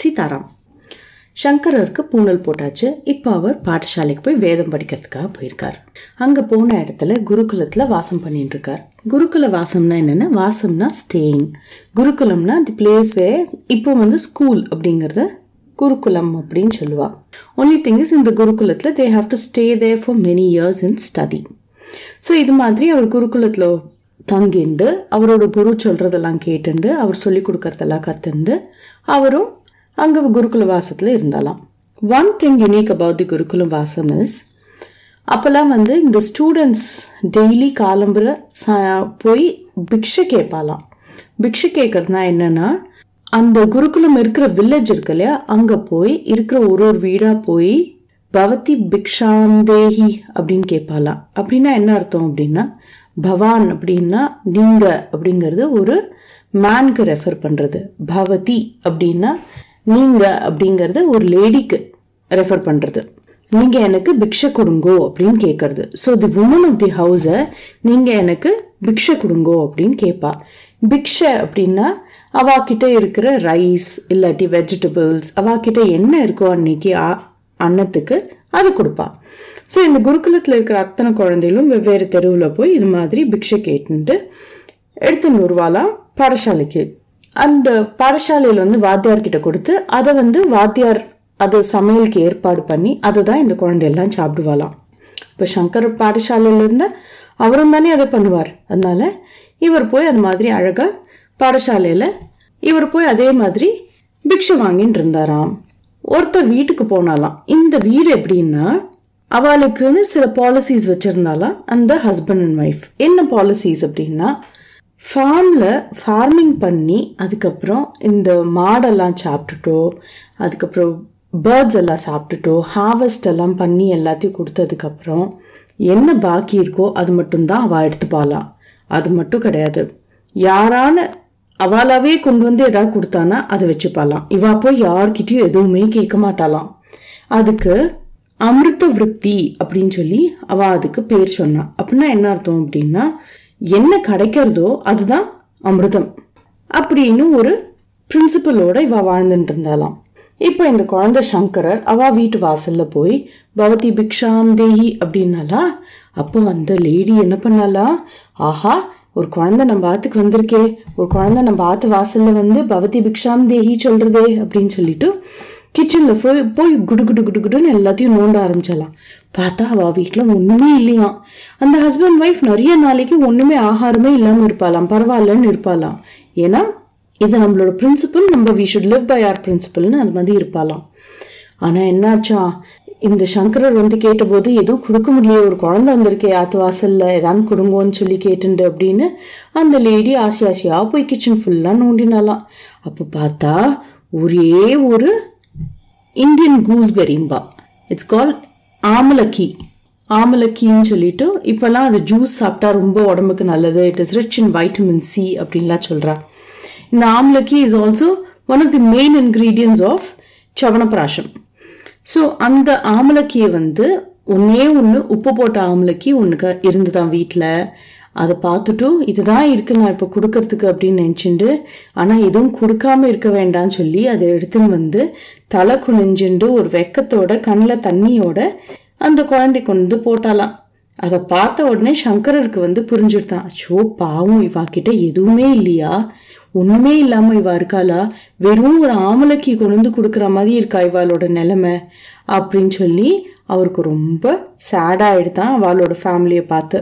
சீதாராம். சங்கரருக்கு பூனல் போட்டாச்சு. இப்போ அவர் பாடசாலைக்கு போய் வேதம் படிக்கிறதுக்காக போயிருக்கார். அங்கே போன இடத்துல குருகுலத்தில் வாசம் பண்ணிட்டு இருக்கார் குருகுல வாசம்னா என்னென்னா வாசம்னா ஸ்டேயிங் குருகுலம்னா தி பிளேஸ் வே இப்போ வந்து ஸ்கூல் அப்படிங்கிறத குருகுலம் அப்படின்னு சொல்லுவா. ஒன்லி திங் இஸ் இந்த குருகுலத்தில் they have to stay there for many years in study so இது மாதிரி அவர் குருகுலத்தில் தங்கிண்டு அவரோட குரு சொல்கிறதெல்லாம் கேட்டுண்டு அவர் சொல்லி கொடுக்கறதெல்லாம் கற்றுண்டு அவரும் அங்கே குருகுல வாசத்தில் இருந்தாலாம். One thing unique about the குருகுலம் வாசம் இஸ் அப்போல்லாம் வந்து இந்த ஸ்டூடெண்ட்ஸ் டெய்லி காலம்புற போய் பிக்ஷை கேட்பாலாம். பிக்ஷை கேட்கறதுனா என்னென்னா அந்த குருகுலம் இருக்கிற வில்லேஜ் இருக்கு இல்லையா அங்கே போய் இருக்கிற ஒரு ஒரு வீடாக போய் பவதி பிக்ஷாந்தேஹி அப்படின்னு கேட்பாலாம். அப்படின்னா என்ன அர்த்தம் அப்படின்னா பவான் அப்படின்னா நீங்கள் அப்படிங்கிறது ஒரு மேனுக்கு ரெஃபர் பண்ணுறது பவதி அப்படின்னா நீங்க அப்படிங்கிறத ஒரு லேடிக்கு ரெஃபர் பண்றது. நீங்க எனக்கு பிக்ஷை கொடுங்கோ அப்படின்னு கேட்கறது so the woman of the ஹவுஸை நீங்க எனக்கு பிக்ஷை கொடுங்கோ அப்படின்னு கேட்பா பிக்ஷை அப்படின்னா அவாக்கிட்ட இருக்கிற ரைஸ் இல்லாட்டி வெஜிடபிள்ஸ் அவாக்கிட்ட என்ன இருக்கோ அன்னைக்கு அன்னத்துக்கு அது கொடுப்பா. ஸோ இந்த குருகுலத்தில் இருக்கிற அத்தனை குழந்தைகளும் வெவ்வேறு தெருவில் போய் இது மாதிரி பிக்ஷை கேட்டுட்டு எடுத்துன்னு வருவாலாம் பாடசாலைக்கு அந்த பாடசாலையில் வந்து வாத்தியார்கிட்ட கொடுத்து அதை வந்து வாத்தியார் அது சமையலுக்கு ஏற்பாடு பண்ணி அதை தான் இந்த குழந்தையெல்லாம் சாப்பிடுவாளாம். இப்போ சங்கர் பாடசாலையில் இருந்த அவரும் தானே அதை பண்ணுவார். அதனால இவர் போய் அது மாதிரி அழகாக பாடசாலையில் இவர் போய் அதே மாதிரி பிக்ஷு வாங்கின்னு இருந்தாராம். ஒருத்தர் வீட்டுக்கு போனாலாம் இந்த வீடு எப்படின்னா அவளுக்குன்னு சில பாலிசிஸ் வச்சுருந்தாலாம் அந்த ஹஸ்பண்ட் அண்ட் ஒய்ஃப் என்ன பாலிசிஸ் அப்படின்னா ஃபார்மில் ஃபார்மிங் பண்ணி அதுக்கப்புறம் இந்த மாடெல்லாம் சாப்பிட்டுட்டோ அதுக்கப்புறம் பேர்ட்ஸ் எல்லாம் சாப்பிட்டுட்டோ ஹார்வெஸ்ட் எல்லாம் பண்ணி எல்லாத்தையும் கொடுத்ததுக்கப்புறம் என்ன பாக்கி இருக்கோ அது மட்டும்தான் அவள் எடுத்துப்பாலாம் அது மட்டும் கிடையாது. யாரான அவளாவே கொண்டு வந்து எதாவது கொடுத்தானா அதை வச்சுப்பாலாம் இவா போய் யார்கிட்டயும் எதுவுமே கேட்க மாட்டாளாம். அதுக்கு அமிர்த விருத்தி அப்படின்னு சொல்லி அவள் அதுக்கு பேர் சொன்னான் அப்படின்னா என்ன அர்த்தம் அப்படின்னா என்ன கிடைக்கிறதோ அதுதான் அமிர்தம் அப்படின்னு ஒரு பிரின்சிபலோட இவ வாழ்ந்துட்டு இருந்தாலாம் இப்போ இந்த குழந்தை சங்கரர் அவ வீட்டு வாசல்ல போய் பவதி பிக்ஷாம் தேஹி அப்படின்னாலா அப்போ வந்த லேடி என்ன பண்ணாலா ஆஹா ஒரு குழந்தை நம்ம ஆத்துக்கு வந்திருக்கே. ஒரு குழந்தை நம்ம ஆத்து வாசல்ல வந்து பவதி பிக்ஷாம் தேஹி சொல்றதே அப்படின்னு சொல்லிட்டு கிச்சனில் போய் போய் குடு குடு குடு குடுன்னு எல்லாத்தையும் நோண்ட ஆரம்பிச்சலாம் பார்த்தா அவள் வீட்டில் ஒன்றுமே இல்லையாம். அந்த ஹஸ்பண்ட் ஒய்ஃப் நிறைய நாளைக்கு ஒன்றுமே ஆகாரமே இல்லாமல் இருப்பாளாம். பரவாயில்லன்னு இருப்பாளாம். ஏன்னா இது நம்மளோட பிரின்சிபல் நம்ம we should live by our பிரின்சிபல்னு அது மாதிரி இருப்பாளாம். ஆனால் என்னாச்சா? இந்த சங்கரர் வந்து கேட்டபோது எதுவும் கொடுக்க முடியல ஒரு குழந்தை வந்திருக்கே ஆத்து வாசலில் ஏதாவது கொடுங்கோன்னு சொல்லி கேட்டுண்டு அப்படின்னு அந்த லேடி ஆசி ஆசையாக போய் கிச்சன் ஃபுல்லாக நோண்டினாலாம் அப்போ பார்த்தா ஒரே ஒரு இந்தியன் கூஸ்பெரிம்பா இட்ஸ் கால் ஆமலக்கி ஆமலக்கின்னு சொல்லிட்டு இப்போல்லாம் அது ஜூஸ் சாப்பிட்டா ரொம்ப உடம்புக்கு நல்லது. It is rich in vitamin C அப்படின்லாம் சொல்கிறா இந்த amalaki is also one of the main ingredients of Chyawanprash so அந்த ஆமலக்கியை வந்து ஒன்னே ஒன்று உப்பு போட்ட ஆமலக்கி இருந்து இருந்துதான் வீட்டில் அதை பார்த்துட்டும் இதுதான் இருக்கு நான் இப்போ கொடுக்கறதுக்கு அப்படின்னு நினச்சிண்டு ஆனால் எதுவும் கொடுக்காம இருக்க வேண்டாம்னு சொல்லி அதை எடுத்துன்னு வந்து தலை குனிஞ்சுண்டு ஒரு வெக்கத்தோட கண்ணில் தண்ணியோட அந்த குழந்தை கொண்டு வந்து போட்டாலாம். அதை பார்த்த உடனே சங்கரருக்கு வந்து புரிஞ்சுடுதான் ஷோ பாவம் இவா கிட்ட எதுவுமே இல்லையா? ஒண்ணுமே இல்லாம இவா இருக்காளா? வெறும் ஒரு ஆமலக்கி கொண்டு வந்து கொடுக்குற மாதிரி இருக்கா இவாளோட நிலைமை? அப்படின்னு சொல்லி அவருக்கு ரொம்ப சேடாயிடுதான் அவளோட ஃபேமிலியை பார்த்து.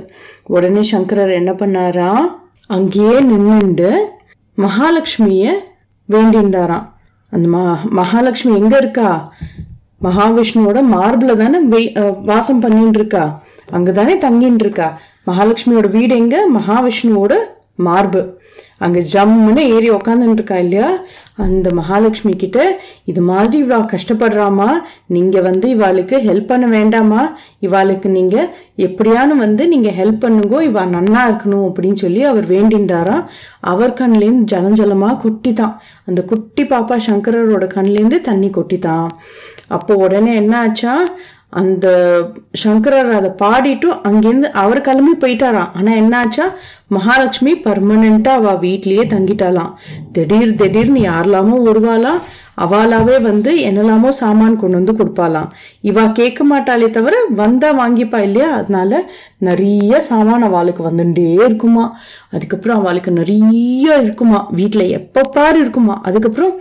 உடனே சங்கரர் என்ன பண்ணாரா? அங்கேயே நின்றுண்டு மகாலட்சுமியை வேண்டின்றாராம். அந்த மா மகாலட்சுமி எங்கே இருக்கா? மகாவிஷ்ணுவோட மார்பில் தானே வாசம் பண்ணிட்டு இருக்கா? அங்கதானே தங்கின்னு இருக்கா? மகாலட்சுமியோட வீடு எங்க? மகாவிஷ்ணுவோட மார்பு. அங்கே ஜம்முன்னு ஏறி உக்காந்துட்டு இருக்கா இல்லையா? அந்த மகாலட்சுமி கிட்ட இது மாதிரி இவா கஷ்டப்படுறாமா? நீங்கள் வந்து இவாளுக்கு ஹெல்ப் பண்ண வேண்டாமா? இவாளுக்கு நீங்கள் எப்படியானு வந்து நீங்கள் ஹெல்ப் பண்ணுங்கோ இவா நன்னா இருக்கணும் அப்படின்னு சொல்லி அவர் வேண்டின்றாராம். அவர் கண்லேருந்து ஜனஞ்சலமாக குட்டி தான் அந்த குட்டி பாப்பா சங்கரரோட கண்லேருந்து தண்ணி கொட்டிதான் அப்போ உடனே என்ன ஆச்சா? அந்த சங்கரர் அதை பாடிட்டும் அங்கேருந்து அவர் கிளம்பி போயிட்டாராம். ஆனால் என்னாச்சா? மகாலட்சுமி பர்மனெண்ட்டாக அவள் வீட்லேயே தங்கிட்டாலாம் திடீர் திடீர்னு யாரெல்லாமோ வருவாளா அவளாவே வந்து என்னெல்லாமோ சாமான் கொண்டு வந்து கொடுப்பாளாம். இவா கேட்க மாட்டாளே தவிர வந்தா வாங்கிப்பா இல்லையா? அதனால நிறைய சாமான் அவளுக்கு வந்துட்டே இருக்குமா. அதுக்கப்புறம் அவளுக்கு நிறைய இருக்குமா. வீட்டில் எப்போ பாரு இருக்குமா. அதுக்கப்புறம்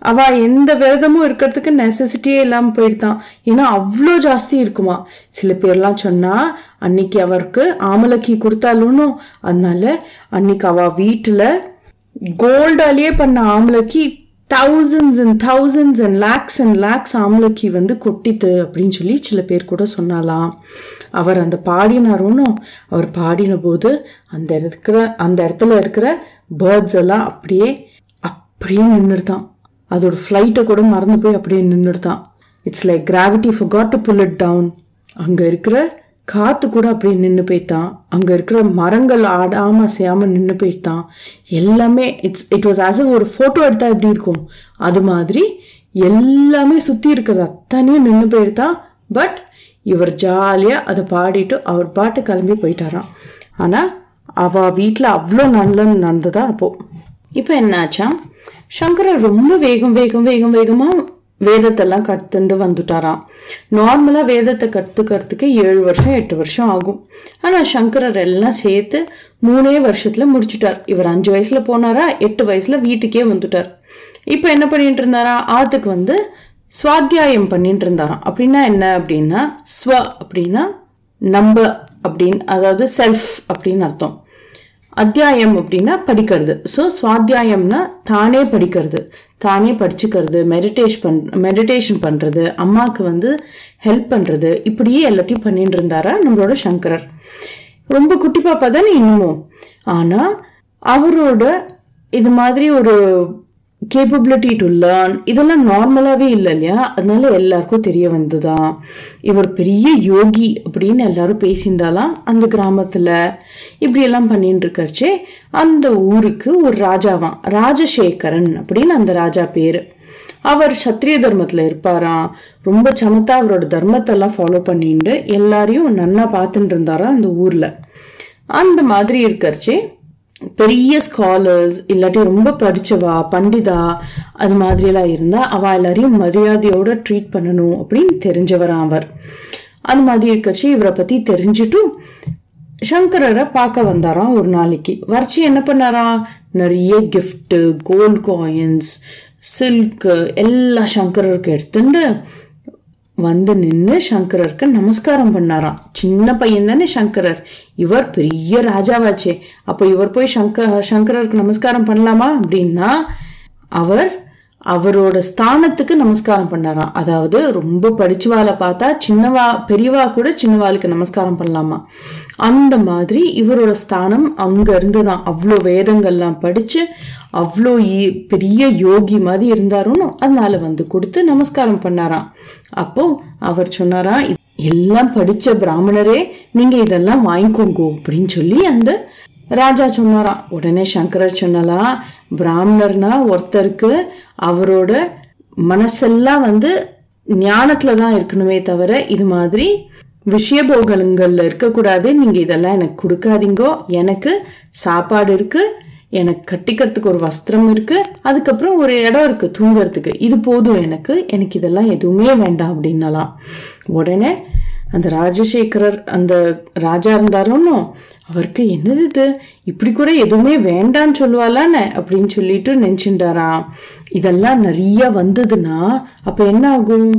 அவள் எந்த விரதமும் இருக்கிறதுக்கு நெசசிட்டியே இல்லாமல் போயிடுதான் ஏன்னா அவ்வளோ ஜாஸ்தி இருக்குமா. சில பேர்லாம் சொன்னால் அன்னைக்கு அவருக்கு ஆமலக்கி கொடுத்தாலும் அதனால அன்னைக்கு அவள் வீட்டில் கோல்டாலேயே பண்ண ஆமலக்கி thousands and thousands and lakhs and lakhs ஆமலக்கி வந்து கொட்டித்து அப்படின்னு சொல்லி சில பேர் கூட சொன்னாலாம். அவர் அந்த பாடினாருன்னு அவர் பாடின போது அந்த இருக்கிற அந்த இடத்துல இருக்கிற பேர்ட்ஸ் எல்லாம் அப்படியே அப்படியே நின்றுதான். அதோட ஃப்ளைட்டை கூட மறந்து போய் அப்படியே நின்றுடுதான் it's like gravity for got to pull it down அங்கே இருக்கிற காற்று கூட அப்படியே நின்று போயிட்டான். அங்கே இருக்கிற மரங்கள் ஆடாமல் அசையாம நின்று போயிட்டான். எல்லாமே இட்ஸ் இட் வாஸ் ஆஸ் ஒரு ஃபோட்டோ எடுத்தால் எப்படி இருக்கும்? அது மாதிரி எல்லாமே சுற்றி இருக்கிறது அத்தனையும் நின்று போயிட்டான் பட் இவர் ஜாலியாக அதை பாடிட்டு அவர் பாட்டு கிளம்பி போயிட்டாராம். ஆனால் அவள் வீட்டில் அவ்வளோ நல்ல நடந்ததா அப்போது இப்போ என்னாச்சா சங்கரர் ரொம்ப வேகம் வேகம் வேகம் வேகமாக வேதத்தெல்லாம் கற்றுண்டு வந்துட்டாராம். நார்மலாக வேதத்தை கற்றுக்கிறதுக்கு ஏழு வருஷம் எட்டு வருஷம் ஆகும். ஆனால் சங்கரர் எல்லாம் சேர்த்து மூணே வருஷத்தில் முடிச்சுட்டார். இவர் அஞ்சு வயசில் போனாரா எட்டு வயசில் வீட்டுக்கே வந்துட்டார். இப்போ என்ன பண்ணிட்டு இருந்தாரா ஆத்துக்கு வந்து சுவாத்தியாயம் பண்ணிட்டு இருந்தாராம். அப்படின்னா என்ன அப்படின்னா ஸ்வ அப்படின்னா நம்ப அப்படின்னு அதாவது செல்ஃப் அப்படின்னு அர்த்தம். அத்தியாயம் அப்படின்னா படிக்கிறது. ஸோ சுவாத்தியாயம்னா தானே படிக்கிறது. தானே படிச்சுக்கிறது மெடிடேஷ் பண் மெடிடேஷன் பண்ணுறது அம்மாவுக்கு வந்து ஹெல்ப் பண்ணுறது இப்படியே எல்லாத்தையும் பண்ணிட்டு இருந்தாரா நம்மளோட சங்கரர். ரொம்ப குட்டி பாப்பா தானே இன்னமும். ஆனால் அவரோட இது மாதிரி ஒரு கேப்பபிலிட்டி டு லேர்ன் இதெல்லாம் நார்மலாகவே இல்லை இல்லையா? அதனால எல்லாருக்கும் தெரிய வந்துதான் இவர் பெரிய யோகி அப்படின்னு எல்லாரும் பேசியிருந்தாலாம் அந்த கிராமத்தில். இப்படியெல்லாம் பண்ணிட்டு இருக்கச்சே அந்த ஊருக்கு ஒரு ராஜாவாம் ராஜசேகரன் அப்படின்னு அந்த ராஜா பேர். அவர் சத்திரிய தர்மத்தில் இருப்பாராம். ரொம்ப சமத்தா அவரோட தர்மத்தெல்லாம் ஃபாலோ பண்ணிட்டு எல்லாரையும் நன்னா பார்த்துட்டு இருந்தாராம் அந்த ஊரில். அந்த மாதிரி இருக்கிறச்சே பெரிய ஸ்காலர்ஸ் இல்லாட்டி ரொம்ப படித்தவா பண்டிதா அது மாதிரியெல்லாம் இருந்தால் அவள் எல்லாரையும் மரியாதையோட ட்ரீட் பண்ணணும் அப்படின்னு தெரிஞ்சவரா அவர். அது மாதிரி இருக்கச்சு இவரை பற்றி தெரிஞ்சுட்டும் சங்கரரை பார்க்க வந்தாராம் ஒரு நாளைக்கு. வரைச்சி என்ன பண்ணாரா? நிறைய கிஃப்ட்டு கோல்ட் காயின்ஸ் சில்க்கு எல்லா சங்கரருக்கு எடுத்துட்டு வந்து நின்று சங்கரருக்கு நமஸ்காரம் பண்ணாராம். சின்ன பையன் தானே சங்கரர். இவர் பெரிய ராஜாவாச்சே. அப்போ இவர் போய் சங்கர் சங்கரருக்கு நமஸ்காரம் பண்ணலாமா அப்படின்னா அவர் அவரோட ஸ்தானத்துக்கு நமஸ்காரம் பண்ணாராம். அதாவது ரொம்ப படிச்சவாளை பார்த்தா சின்னவா பெரியவா கூட சின்னவாளுக்கு நமஸ்காரம் பண்ணலாமா? அந்த மாதிரி இவரோட ஸ்தானம் அங்க இருந்துதான். அவ்வளோ வேதங்கள்லாம் படிச்சு அவ்வளோ பெரிய யோகி மாதிரி இருந்தாருன்னு அதனால வந்து கொடுத்து நமஸ்காரம் பண்ணாராம். அப்போ அவர் சொன்னாரா எல்லாம் படிச்ச பிராமணரே நீங்க இதெல்லாம் வாங்கிக்கோங்க அப்படின்னு சொல்லி அந்த ராஜா சொன்னாராம். உடனே சங்கரர் சொன்னலாம் பிராமணர்னா ஒருத்தருக்கு அவரோட மனசெல்லாம் வந்து ஞானத்துல தான் இருக்கணுமே தவிர இது மாதிரி விஷயபோகங்கள்ல இருக்கக்கூடாது. நீங்க இதெல்லாம் எனக்கு கொடுக்காதீங்கோ. எனக்கு சாப்பாடு இருக்கு. எனக்கு கட்டிக்கிறதுக்கு ஒரு வஸ்திரம் இருக்கு. அதுக்கப்புறம் ஒரு இடம் இருக்கு தூங்குறதுக்கு. இது போதும் எனக்கு. எனக்கு இதெல்லாம் எதுவுமே வேண்டாம் அப்படின்னலாம் உடனே அந்த ராஜசேகரர் அந்த ராஜா இருந்தாரோன்னு அவருக்கு என்னது இது? இப்படி கூட எதுவுமே வேண்டான்னு சொல்லுவாளானே அப்படின்னு சொல்லிட்டு நினச்சிட்டாராம் இதெல்லாம் நிறைய வந்ததுன்னா அப்போ என்ன ஆகும்?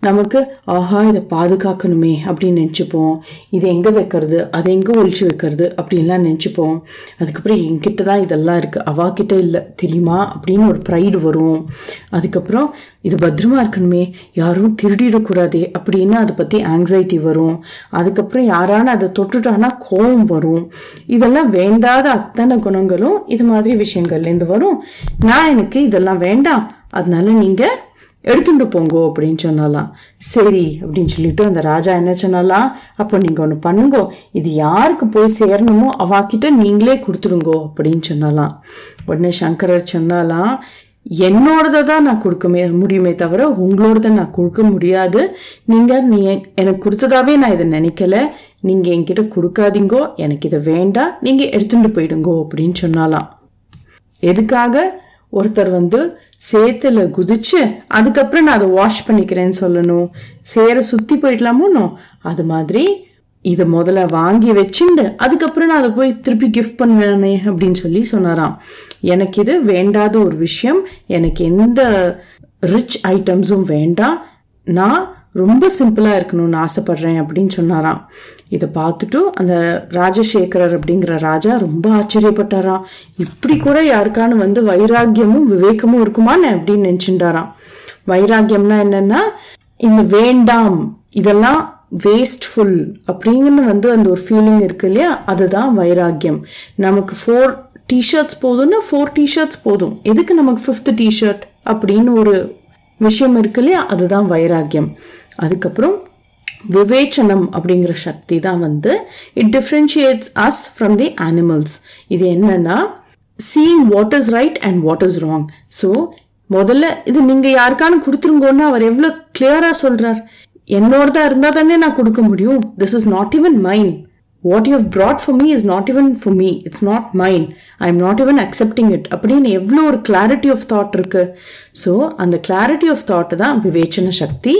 நமக்கு ஆஹா இதை பாதுகாக்கணுமே அப்படின்னு நினச்சிப்போம். இது எங்கே வைக்கிறது? அதை எங்கே ஒழிச்சு வைக்கிறது? அப்படின்லாம் நினச்சிப்போம். அதுக்கப்புறம் என்கிட்ட தான் இதெல்லாம் இருக்குது அவாக்கிட்ட இல்லை. தெரியுமா? அப்படின்னு ஒரு ப்ரைடு வரும். அதுக்கப்புறம் இது பத்திரமா இருக்கணுமே. யாரும் திருடிடக்கூடாதே அப்படின்னு அதை பற்றி ஆங்ஸைட்டி வரும். அதுக்கப்புறம் யாரான அதை தொட்டுட்டானா கோபம் வரும். இதெல்லாம் வேண்டாத அத்தனை குணங்களும் இது மாதிரி விஷயங்கள்லேருந்து வரும். நான் எனக்கு இதெல்லாம் வேண்டாம். அதனால நீங்கள் எடுத்துட்டு போங்கோ அப்படின்னு சொன்னாலாம் சரி அப்படின்னு சொல்லிட்டு அந்த ராஜா என்ன சொன்னாலாம் அப்போ நீங்கள் ஒன்று பண்ணுங்கோ. இது யாருக்கு போய் சேரணுமோ அவாக்கிட்ட நீங்களே கொடுத்துடுங்கோ அப்படின்னு சொன்னாலாம் உடனே சங்கரர் சொன்னாலாம் என்னோடதை தான் நான் கொடுக்கமே முடியுமே தவிர உங்களோடத நான் கொடுக்க முடியாது. நீங்கள் நீ எனக்கு கொடுத்ததாவே நான் இதை நினைக்கல. நீங்கள் என்கிட்ட கொடுக்காதீங்கோ. எனக்கு இதை வேண்டாம். நீங்கள் எடுத்துட்டு போயிடுங்கோ அப்படின்னு சொன்னாலாம் எதுக்காக? ஒருத்தர் வந்து சேத்துல குதிச்சு அதுக்கப்புறம் நான் அதை வாஷ் பண்ணிக்கிறேன்னு சொல்லணும். சேரை சுத்தி போயிடலாமோனோ அது மாதிரி இதை முதல்ல வாங்கி வச்சுண்டு அதுக்கப்புறம் நான் அதை போய் திருப்பி கிஃப்ட் பண்ணுவேனே அப்படின்னு சொல்லி சொன்னாராம். எனக்கு இது வேண்டாத ஒரு விஷயம். எனக்கு எந்த ரிச் ஐட்டம்ஸும் வேண்டாம். நான் ரொம்ப சிம்பிளாக இருக்கணும்னு ஆசைப்படுறேன் அப்படின்னு சொன்னாராம். இதை பார்த்துட்டும் அந்த ராஜசேகரர் அப்படிங்கிற ராஜா ரொம்ப ஆச்சரியப்பட்டாராம். இப்படி கூட யாருக்கானு வந்து வைராக்கியமும் விவேகமும் இருக்குமான்னு அப்படின்னு நினச்சிண்டாராம் வைராக்கியம்னா என்னன்னா இந்த வேண்டாம் இதெல்லாம் வேஸ்ட்ஃபுல் அப்படின்னு வந்து அந்த ஒரு ஃபீலிங் இருக்கு இல்லையா? அதுதான் வைராக்கியம். நமக்கு ஃபோர் டிஷர்ட்ஸ் போதும்னா ஃபோர் டிஷர்ட்ஸ் போதும். எதுக்கு நமக்கு ஃபிஃப்த் டிஷர்ட் அப்படின்னு ஒரு விஷயம் இருக்கு இல்லையா? அதுதான் வைராக்கியம். அதுக்கப்புறம் விவேச்சனம் அப்படிங்கிற சக்தி தான் வந்து it differentiates us from the animals இது என்னன்னா seeing what is right and what is wrong so முதல்ல இது நீங்கள் யாருக்கானு கொடுத்துருங்கன்னு அவர் எவ்வளோ கிளியரா சொல்றார். என்னோடதா இருந்தால் தானே நான் கொடுக்க முடியும். This is not even mind what you have brought for me is not even for me it's not mind I am not even accepting it அப்படின்னு எவ்வளோ ஒரு கிளாரிட்டி ஆஃப் தாட் இருக்கு. ஸோ அந்த கிளாரிட்டி ஆஃப் தாட் தான் விவேச்சன சக்தி.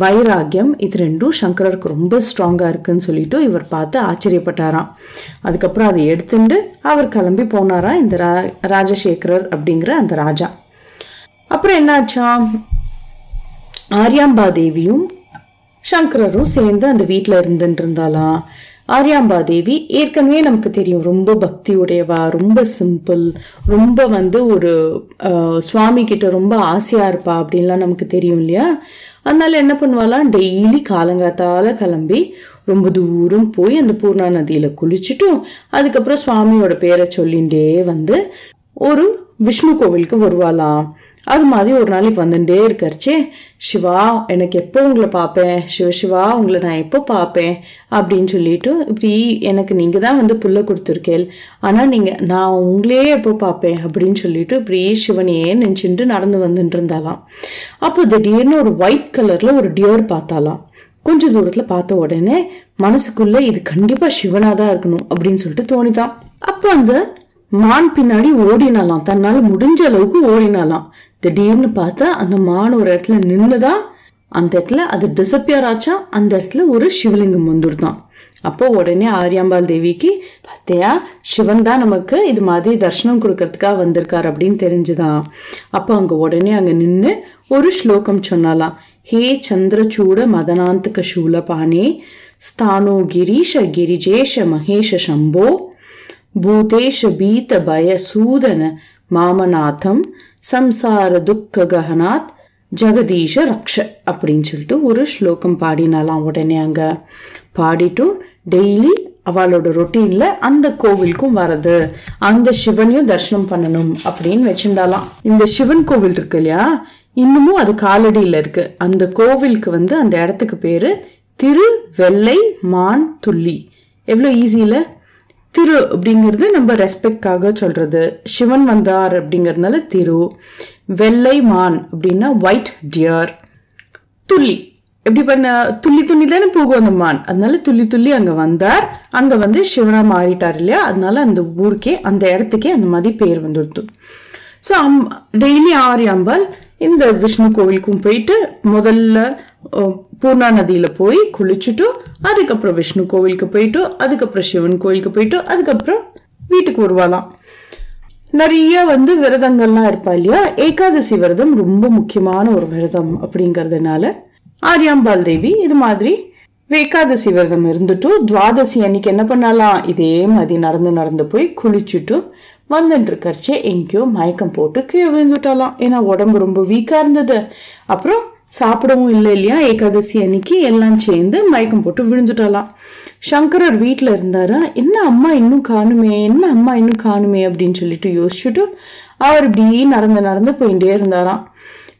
வைராக்கியம் இது ரெண்டும் சங்கரருக்கு ரொம்ப ஸ்ட்ராங்காக இருக்குன்னு சொல்லிட்டு இவர் பார்த்து ஆச்சரியப்பட்டாராம். அதுக்கப்புறம் அதை எடுத்துட்டு அவர் கிளம்பி போனாராம் இந்த ரா ராஜசேகரர் அப்படிங்கிற அந்த ராஜா. அப்புறம் என்னாச்சாம் ஆரியாம்பா தேவியும் சங்கரரும் சேர்ந்து அந்த வீட்டில் இருந்துட்டு இருந்தாலாம் ஆரியாம்பாதேவி ஏற்கனவே நமக்கு தெரியும். ரொம்ப பக்தி உடையவா ரொம்ப சிம்பிள் ரொம்ப வந்து ஒரு சுவாமி கிட்ட ரொம்ப ஆசையா இருப்பா அப்படின்லாம் நமக்கு தெரியும் இல்லையா? அதனால என்ன பண்ணுவாலாம் டெய்லி காலங்காத்தால கிளம்பி ரொம்ப தூரம் போய் அந்த பூர்ணா நதியில குளிச்சுட்டும் அதுக்கப்புறம் சுவாமியோட பேரை சொல்லிண்டே வந்து ஒரு விஷ்ணு கோவிலுக்கு வருவாளாம். அது மாதிரி ஒரு நாளைக்கு வந்துட்டே இருக்காருச்சே. சிவா எனக்கு எப்போ உங்களை பார்ப்பேன்? சிவ சிவா உங்களை நான் எப்போ பார்ப்பேன்? அப்படின்னு சொல்லிட்டு இப்படி எனக்கு நீங்கள் தான் வந்து புல்லை கொடுத்துருக்கேள். ஆனால் நீங்கள் நான் உங்களையே எப்போ பார்ப்பேன்? அப்படின்னு சொல்லிட்டு இப்படி சிவனையே நினச்சிட்டு நடந்து வந்துட்டு இருந்தாலாம். அப்போ திடீர்னு ஒரு ஒயிட் கலரில் ஒரு டியர் பார்த்தாலாம். கொஞ்ச தூரத்தில் பார்த்த உடனே மனசுக்குள்ளே இது கண்டிப்பாக சிவனாக தான் இருக்கணும் அப்படின்னு சொல்லிட்டு தோணிதான். அப்போ அந்த மான் பின்னாடி ஓடினாலாம். தன்னால் முடிஞ்ச அளவுக்கு ஓடினாலாம். திடீர்னு பார்த்தா அந்த மான் ஒரு இடத்துல நின்றுதா அந்த இடத்துல அது டிசப்பியர் ஆச்சா? அந்த இடத்துல ஒரு சிவலிங்கம் வந்துடுதான். அப்போ உடனே ஆரியாம்பாள் தேவிக்கு பார்த்தியா சிவன் தான் நமக்கு இது மாதிரி தர்ஷனம் கொடுக்கறதுக்காக வந்திருக்கார் அப்படின்னு தெரிஞ்சுதான். அப்போ அங்கே உடனே அங்கே நின்று ஒரு ஸ்லோகம் சொன்னாலாம். ஹே சந்திரச்சூட மதனாந்தக சூலபானே ஸ்தானோ கிரீஷ கிரிஜேஷ மகேஷ சம்போ பூதேஷ பீத பய சூதன மாமநாதம் சம்சார துக்க ககனாத் ஜெகதீஷ ரக்ஷ அப்படின்னு சொல்லிட்டு ஒரு ஸ்லோகம் பாடினாலாம் உடனே அங்கே. பாடிட்டும் டெய்லி அவளோட ரொட்டீனில் அந்த கோவிலுக்கும் வரது. அந்த சிவனையும் தரிசனம் பண்ணணும் அப்படின்னு வச்சிருந்தாலாம். இந்த சிவன் கோவில் இருக்கு இல்லையா? இன்னமும் அது காலடியில இருக்கு. அந்த கோவிலுக்கு வந்து அந்த இடத்துக்கு பேரு திரு வெள்ளை மான் துள்ளி எவ்வளோ ஈஸியில் திரு அப்படிங்கிறது நம்ம ரெஸ்பெக்டாக சொல்கிறது சிவன் வந்தார் அப்படிங்கிறதுனால திரு. வெள்ளை மான் அப்படின்னா ஒயிட் டியர் துள்ளி. எப்படி பண்ண துள்ளி துள்ளி தானே போகும் அந்த மான். அதனால துள்ளி துள்ளி அங்கே வந்தார். அங்கே வந்து சிவனா மாறிட்டார் இல்லையா? அதனால அந்த ஊருக்கே அந்த இடத்துக்கே அந்த மாதிரி பேர் வந்துடுத்து. ஸோ அம் டெய்லி ஆரி அம்பாள் இந்த விஷ்ணு கோவிலுக்கும் போயிட்டு முதல்ல பூர்ணா நதியில போய் குளிச்சுட்டு அதுக்கப்புறம் விஷ்ணு கோவிலுக்கு போயிட்டு அதுக்கப்புறம் சிவன் கோவிலுக்கு போயிட்டு அதுக்கப்புறம் வீட்டுக்கு வருவாளாம். நிறைய வந்து விரதங்கள்லாம் இருப்பா இல்லையா? ஏகாதசி விரதம் ரொம்ப முக்கியமான ஒரு விரதம் அப்படிங்கிறதுனால ஆரியாம்பாள் தேவி இது மாதிரி ஏகாதசி விரதம் இருந்துட்டு துவாதசி அன்னைக்கு என்ன பண்ணலாம்? இதே மாதிரி நடந்து நடந்து போய் குளிச்சுட்டு வந்துட்டுருக்கறச்சே எங்கேயோ மயக்கம் போட்டு கீழே விழுந்துட்டாலாம் ஏன்னா உடம்பு ரொம்ப வீக்காக இருந்தது. அப்புறம் சாப்பிடவும் இல்லை இல்லையா? ஏகாதசி அன்னைக்கு எல்லாம் சேர்ந்து மயக்கம் போட்டு விழுந்துட்டாலாம் சங்கரர் வீட்டில் இருந்தாரா? என்ன அம்மா இன்னும் காணுமே என்ன அம்மா இன்னும் காணுமே அப்படின்னு சொல்லிட்டு யோசிச்சுட்டு அவர் இப்படி நடந்து நடந்து போயிட்டே இருந்தாராம்.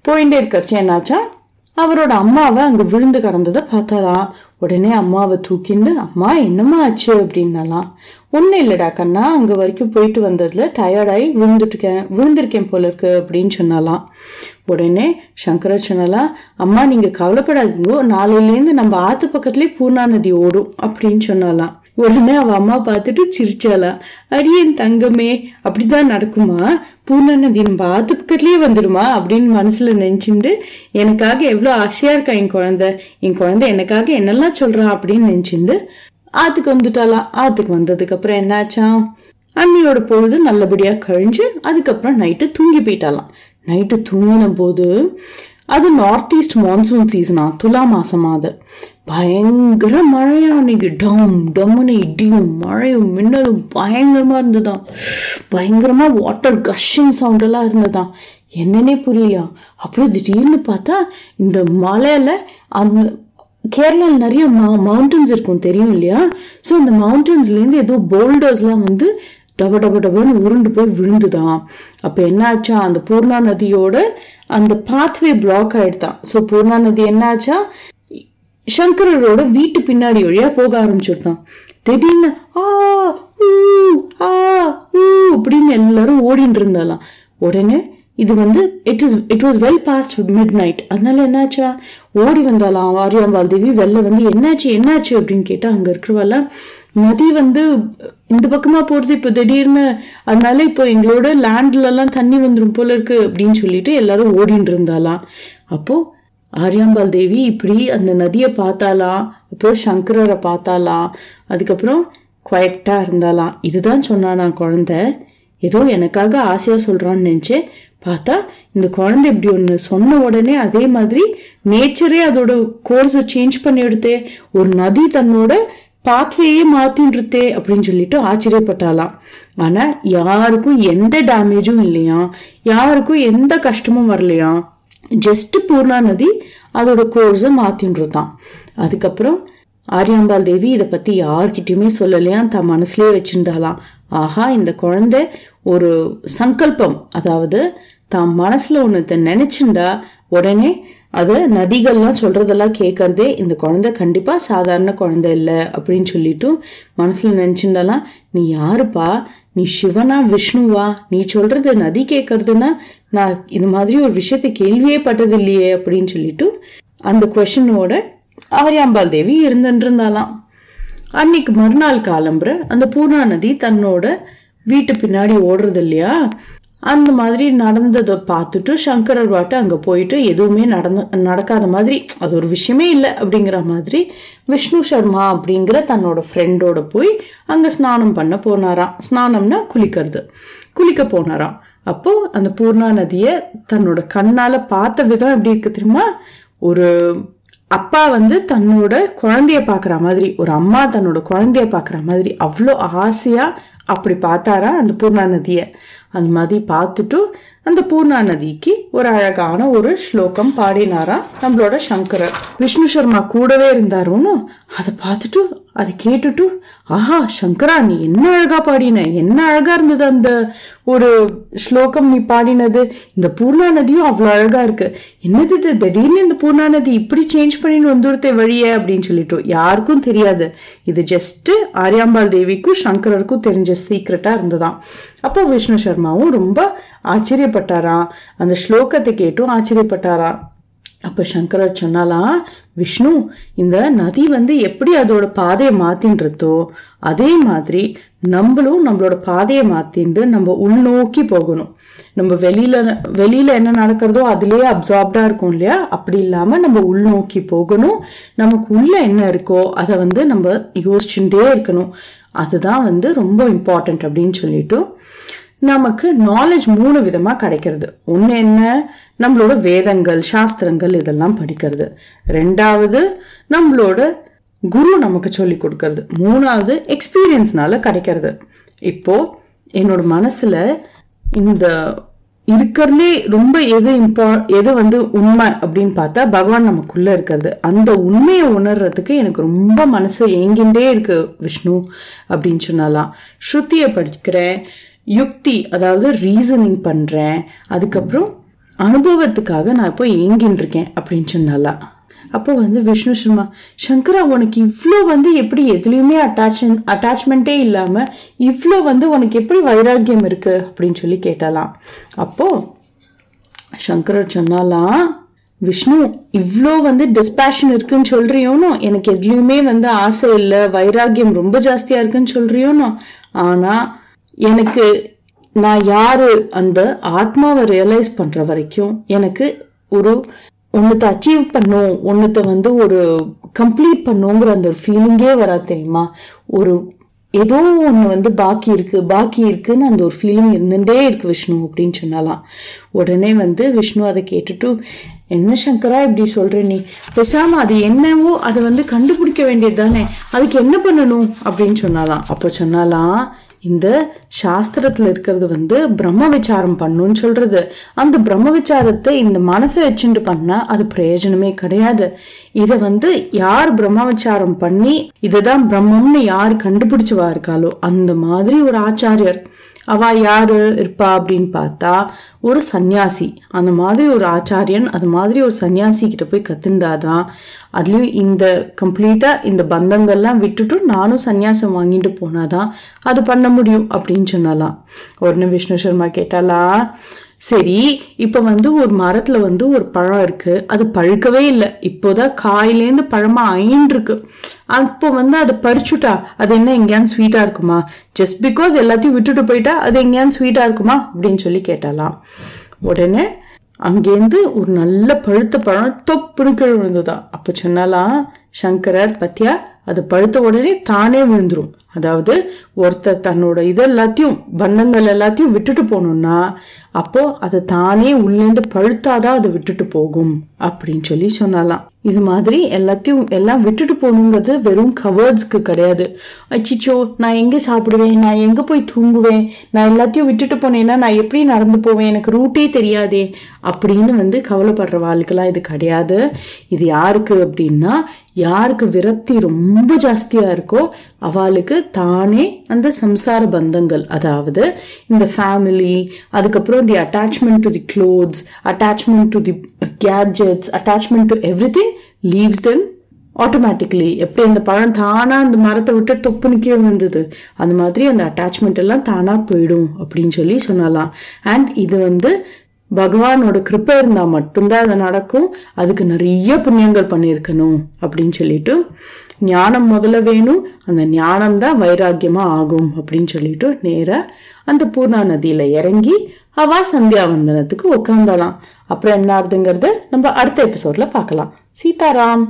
போயிட்டே இருக்கறச்சு என்னாச்சா? அவரோட அம்மாவை அங்க விழுந்து கிடந்ததை பார்த்தாராம் உடனே அம்மாவை தூக்கிண்டு அம்மா என்னம்மா ஆச்சு? அப்படின்னலாம். ஒன்றும் இல்லைடா கண்ணா அங்கே வரைக்கும் போயிட்டு வந்ததில் டயர்டாகி விழுந்துட்டுக்கேன் விழுந்திருக்கேன் போல இருக்கு அப்படின்னு சொன்னாலாம். உடனே சங்கரா சொன்னலாம் அம்மா நீங்கள் கவலைப்படாதீங்க நாளையிலேருந்து நம்ம ஆற்று பக்கத்துலேயே பூர்ணா நதி ஓடும் அப்படின்னு சொன்னாலாம். உடனே அவள் அம்மா பார்த்துட்டு சிரிச்சாலாம் அடியேன் தங்கமே அப்படிதான் நடக்குமா? பூர்ண நதி நம்ம ஆத்து வந்துடுமா? அப்படின்னு மனசில் நினச்சிட்டு எனக்காக எவ்வளோ ஆசையாக இருக்கா என் குழந்தை? என் குழந்தை எனக்காக என்னெல்லாம் சொல்கிறான் அப்படின்னு நினச்சிட்டு ஆற்றுக்கு வந்துட்டாலாம் ஆற்றுக்கு வந்ததுக்கப்புறம் என்னாச்சாம் அண்ணியோட பொழுது நல்லபடியாக கழிஞ்சு அதுக்கப்புறம் நைட்டு தூங்கி போயிட்டாலாம் நைட்டு தூங்கின போது அது நார்த் ஈஸ்ட் மான்சூன் சீசனா துலா மாசமா அது. பயங்கர மழையா அன்னைக்கு? டம் டம்னு இடியும். மழையும் மின்னலும் பயங்கரமா இருந்ததாம். பயங்கரமா வாட்டர் கஷிங் சவுண்ட் எல்லாம் இருந்ததாம். என்னன்னே புரியலையா? அப்புறம் திடீர்னு பார்த்தா இந்த மலையில அந்த கேரளாவில் நிறைய மவுண்டன்ஸ் இருக்கும். தெரியும் இல்லையா? ஸோ இந்த மவுண்டன்ஸ்லேருந்து ஏதோ போல்டர்ஸ்லாம் வந்து டப டப டபன்னு உருண்டு போய் விழுந்துதான் அப்போ என்னாச்சா? அந்த பூர்ணா நதியோட அந்த பாத்வே பிளாக் ஆயிடுதான் ஸோ பூர்ணா நதி என்னாச்சா? சங்கரரோட வீட்டு பின்னாடி வழியா போக ஆரம்பிச்சிருந்தான். திடீர்னு ஆ ஊ ஆ ஊ அப்படின்னு எல்லாரும் ஓடிட்டு இருந்தாலாம். உடனே இது வந்து it is it was well past midnight அதனால என்னாச்சா ஓடி வந்தாலாம் ஆரியாம்பால் தேவி வெளில வந்து என்னாச்சு என்னாச்சு? அப்படின்னு கேட்டால் அங்கே இருக்கிறவெல்லாம் நதி வந்து இந்த பக்கமாக போகிறது இப்போ திடீர்னு அதனால இப்போ எங்களோட லேண்ட்லலாம் தண்ணி வந்துடும் போல இருக்கு அப்படின்னு சொல்லிட்டு எல்லாரும் ஓடிட்டு இருந்தாலாம். அப்போது ஆரியாம்பாள் தேவி இப்படி அந்த நதியை பார்த்தாலாம் அப்புறம் சங்கரரை பார்த்தாலாம் அதுக்கப்புறம் குவைட்டாக இருந்தாலாம் இதுதான் சொன்னானா குழந்தை. ஏதோ எனக்காக ஆசையாக சொல்கிறான்னு நினைச்சேன். பார்த்தா இந்த குழந்தை இப்படி ஒன்று சொன்ன உடனே அதே மாதிரி நேச்சரே அதோட கோர்ஸை சேஞ்ச் பண்ணி எடுத்தே ஒரு நதி தன்னோட பாத்வேயே மாற்றின்றுத்தே அப்படின்னு சொல்லிட்டு ஆச்சரியப்பட்டாலாம் ஆனால் யாருக்கும் எந்த டேமேஜும் இல்லையா யாருக்கும் எந்த கஷ்டமும் வரலையா ஜஸ்ட் பூர்ணா நதி அதோட கோர்ஸை மாத்தின்றதான் அதுக்கப்புறம் ஆரியாம்பாள் தேவி இதை பத்தி யார்கிட்டயுமே சொல்லலையா? தன் மனசுலயே வச்சிருந்தாலாம் ஆஹா இந்த குழந்தை ஒரு சங்கல்பம். அதாவது தான் மனசுல ஒன்று நினச்சிருந்தா உடனே அதை நதிகள்லாம் சொல்கிறதெல்லாம் கேட்கறதே இந்த குழந்தை கண்டிப்பாக சாதாரண குழந்தை இல்லை அப்படின்னு சொல்லிட்டும் மனசில் நினச்சிருந்தாலாம் நீ யாருப்பா? நீ சிவனா விஷ்ணுவா? நீ சொல்கிறது நதி கேட்கறதுன்னா நான் இது மாதிரி ஒரு விஷயத்தை கேள்வியே பட்டது இல்லையே அப்படின்னு சொல்லிட்டு அந்த கொஷனோட ஆரியாம்பாள் தேவி இருந்துருந்தாலாம் அன்னைக்கு மறுநாள் காலம்புற அந்த பூர்ணா நதி தன்னோட வீட்டு பின்னாடி ஓடுறது இல்லையா அந்த மாதிரி நடந்ததை பார்த்துட்டு சங்கரர் பாட்டு அங்கே போயிட்டு எதுவுமே நடந்த நடக்காத மாதிரி அது ஒரு விஷயமே இல்லை அப்படிங்கிற மாதிரி விஷ்ணு சர்மா அப்படிங்கிற தன்னோட ஃப்ரெண்டோட போய் அங்கே ஸ்நானம் பண்ண போனாராம். ஸ்நானம்னா குளிக்கிறது. குளிக்க போனாராம். அப்போது அந்த பூர்ணா நதியை தன்னோட கண்ணால் பார்த்த விதம் எப்படி இருக்கு தெரியுமா? ஒரு அப்பா வந்து தன்னோட குழந்தைய பார்க்குற மாதிரி ஒரு அம்மா தன்னோட குழந்தைய பார்க்குற மாதிரி அவ்வளோ ஆசையாக அப்படி பார்த்தாரா அந்த பூர்ணா நதியை. அந்த மாதிரி பார்த்துட்டு அந்த பூர்ணா நதிக்கு ஒரு அழகான ஒரு ஸ்லோகம் பாடினாரா நம்மளோட சங்கரர். விஷ்ணு சர்மா கூடவே இருந்தாருன்னு அதை பார்த்துட்டு அதை கேட்டுட்டு ஆஹா சங்கரா நீ என்ன அழகா பாடின? என்ன அழகா இருந்தது அந்த ஒரு ஸ்லோகம் நீ பாடினது? இந்த பூர்ணா நதியும் அவ்வளோ அழகா இருக்கு. என்னது இது? திடீர்னு இந்த பூர்ணா நதி இப்படி சேஞ்ச் பண்ணின்னு வந்துடுத்த வழியே அப்படின்னு சொல்லிட்டு. யாருக்கும் தெரியாது. இது ஜஸ்ட் ஆரியாம்பாள் தேவிக்கும் சங்கரருக்கும் தெரிஞ்ச சீக்ரெட்டா இருந்ததாம். அப்போ விஷ்ணு சர்மாவும் ரொம்ப ஆச்சரியப்பட்டாராம் அந்த ஸ்லோகத்தை கேட்டும் ஆச்சரியப்பட்டாராம் அப்போ சங்கரர் சொன்னாலாம் விஷ்ணு இந்த நதி வந்து எப்படி அதோட பாதையை மாத்தின்றதோ அதே மாதிரி நம்மளும் நம்மளோட பாதையை மாத்திண்டு நம்ம உள்நோக்கி போகணும். நம்ம வெளியில வெளியில என்ன நடக்கிறதோ அதுலேயே அப்சார்ப்டா இருக்கும் இல்லையா? அப்படி இல்லாம நம்ம உள்நோக்கி போகணும். நமக்கு உள்ள என்ன இருக்கோ அதை வந்து நம்ம யோசிச்சுட்டே இருக்கணும். அதுதான் வந்து ரொம்ப இம்பார்ட்டன்ட் அப்படின்னு சொல்லிட்டு நமக்கு நாலேஜ் மூணு விதமாக கிடைக்கிறது. ஒன்று என்ன? நம்மளோட வேதங்கள் சாஸ்திரங்கள் இதெல்லாம் படிக்கிறது. ரெண்டாவது நம்மளோட குரு நமக்கு சொல்லி கொடுக்கறது. மூணாவது எக்ஸ்பீரியன்ஸ்னால கிடைக்கிறது. இப்போ என்னோட மனசுல இந்த இருக்கிறதுலே ரொம்ப எது இம்பா எது வந்து உண்மை அப்படின்னு பார்த்தா பகவான் நமக்குள்ள இருக்கிறது. அந்த உண்மையை உணர்றதுக்கு எனக்கு ரொம்ப மனசு ஏங்கின்றே இருக்கு விஷ்ணு அப்படின்னு சொன்னாலாம். ஸ்ருதியை படிக்கிறேன். யுக்தி அதாவது ரீசனிங் பண்ணுறேன் அதுக்கப்புறம் அனுபவத்துக்காக நான் இப்போ ஏங்கின்னு இருக்கேன் அப்படின்னு சொன்னாலா அப்போ வந்து விஷ்ணு சர்மா சங்கரா உனக்கு இவ்வளோ வந்து எப்படி எதுலேயுமே அட்டாச் அட்டாச்மெண்ட்டே இல்லாமல் இவ்வளோ வந்து உனக்கு எப்படி வைராக்கியம் இருக்குது அப்படின்னு சொல்லி கேட்டாலாம் அப்போ சங்கரர் சொன்னாலாம் விஷ்ணு இவ்வளோ வந்து டிஸ்பேஷன் இருக்குன்னு சொல்றியோனோ? எனக்கு எதுலேயுமே வந்து ஆசை இல்லை வைராக்கியம் ரொம்ப ஜாஸ்தியாக இருக்குன்னு சொல்றியோனோ? ஆனால் எனக்கு நான் யாரு அந்த ஆத்மாவை ரியலைஸ் பண்ற வரைக்கும் எனக்கு ஒரு ஒன்னத்தை அச்சீவ் பண்ணும் ஒன்னத்தை வந்து ஒரு கம்ப்ளீட் பண்ணுங்கிற அந்த ஒரு ஃபீலிங்கே வராது தெரியுமா? ஒரு ஏதோ ஒன்று வந்து பாக்கி இருக்கு பாக்கி இருக்குன்னு அந்த ஒரு ஃபீலிங் இருந்துட்டே இருக்கு விஷ்ணு அப்படின்னு சொன்னாலாம். உடனே வந்து விஷ்ணு அதை கேட்டுட்டு என்ன சங்கரா இப்படி சொல்ற நீ? பேசாம அது என்னவோ அதை வந்து கண்டுபிடிக்க வேண்டியது தானே அதுக்கு என்ன பண்ணணும்? அப்படின்னு சொன்னாலாம். அப்போ சொன்னாலாம் இந்த சாஸ்திரத்துல இருக்கிறது வந்து பிரம்ம விசாரம் பண்ணுன்னு சொல்றது. அந்த பிரம்ம விசாரத்தை இந்த மனசை வச்சுட்டு பண்ணா அது பிரயோஜனமே கிடையாது. இதை வந்து யார் பிரம்ம விசாரம் பண்ணி இதுதான் பிரம்மம்னு யார் கண்டுபிடிச்சுவா இருக்காளோ அந்த மாதிரி ஒரு ஆச்சாரியர். அவ யாரு இருப்பா அப்படின்னு பார்த்தா ஒரு சந்நியாசி அந்த மாதிரி ஒரு ஆச்சாரியன் அது மாதிரி ஒரு சன்னியாசி கிட்ட போய் கத்துண்டாதான் அதுலயும் இந்த கம்ப்ளீட்டா இந்த பந்தங்கள்லாம் விட்டுட்டு நானும் சன்னியாசம் வாங்கிட்டு போனாதான் அது பண்ண முடியும் அப்படின்னு சொன்னாலாம். உடனே விஷ்ணு சர்மா கேட்டாலா சரி இப்போ வந்து ஒரு மரத்தில் வந்து ஒரு பழம் இருக்குது அது பழுக்கவே இல்லை. இப்போதான் காயிலேருந்து பழமாக ஆயின்னு அப்போ வந்து அதை பறிச்சுட்டா அது என்ன எங்கேயாவது ஸ்வீட்டாக இருக்குமா? ஜஸ்ட் பிகாஸ் எல்லாத்தையும் விட்டுட்டு போயிட்டா அது எங்கேயாவது ஸ்வீட்டாக இருக்குமா? அப்படின்னு சொல்லி கேட்டாலாம். உடனே அங்கேருந்து ஒரு நல்ல பழுத்த பழம் தொப்புன்னு கீழே விழுந்ததா. அப்போ சொன்னாலாம் சங்கரர் பத்தியா? அது பழுத்த உடனே தானே விழுந்துரும். அதாவது ஒருத்தர் தன்னோட இது எல்லாத்தையும் எல்லாத்தையும் விட்டுட்டு போகணும்னா அப்போ அது தானே உள்ளேந்து பழுத்தாதான் அது விட்டுட்டு போகும் அப்படின்னு சொல்லி சொன்னாலாம். இது மாதிரி எல்லாத்தையும் எல்லாம் விட்டுட்டு போகணுங்கிறது வெறும் கவர்ட்ஸ்க்கு கிடையாது. அச்சிச்சோ நான் எங்கே சாப்பிடுவேன்? நான் எங்கே போய் தூங்குவேன்? நான் எல்லாத்தையும் விட்டுட்டு போனேன்னா நான் எப்படி நடந்து போவேன்? எனக்கு ரூட்டே தெரியாதே அப்படின்னு வந்து கவலைப்படுற வாழ்க்கெல்லாம் இது கிடையாது. இது யாருக்கு அப்படின்னா யாருக்கு விரக்தி ரொம்ப ஜாஸ்தியாக இருக்கோ அவளுக்கு தானே அந்த சம்சார பந்தங்கள். அதாவது இந்த ஃபேமிலி அதுக்கப்புறம் the attachment to the clothes attachment to the gadgets attachment to everything leaves then automatically எப்படி அந்த பழம் தானா அந்த மரத்தை விட்டு தொப்பு நிற்க விழுந்தது? அந்த மாதிரி அந்த அட்டாச்மெண்ட் எல்லாம் தானா போயிடும் அப்படின்னு சொல்லி சொன்னலாம். அண்ட் இது வந்து பகவானோட கிருப்பை இருந்தால் மட்டும்தான் அது நடக்கும். அதுக்கு நிறைய புண்ணியங்கள் பண்ணியிருக்கணும் அப்படின்னு சொல்லிட்டு ஞானம் முதல்ல வேணும் அந்த ஞானம் தான் வைராக்கியமா ஆகும் அப்படின்னு சொல்லிட்டு நேரா அந்த பூர்ணா நதியில இறங்கி அவா சந்தியாவந்தனத்துக்கு உட்காந்தலாம் அப்புறம் என்ன ஆகுதுங்கிறத நம்ம அடுத்த எபிசோட்ல பார்க்கலாம். சீதாராம்.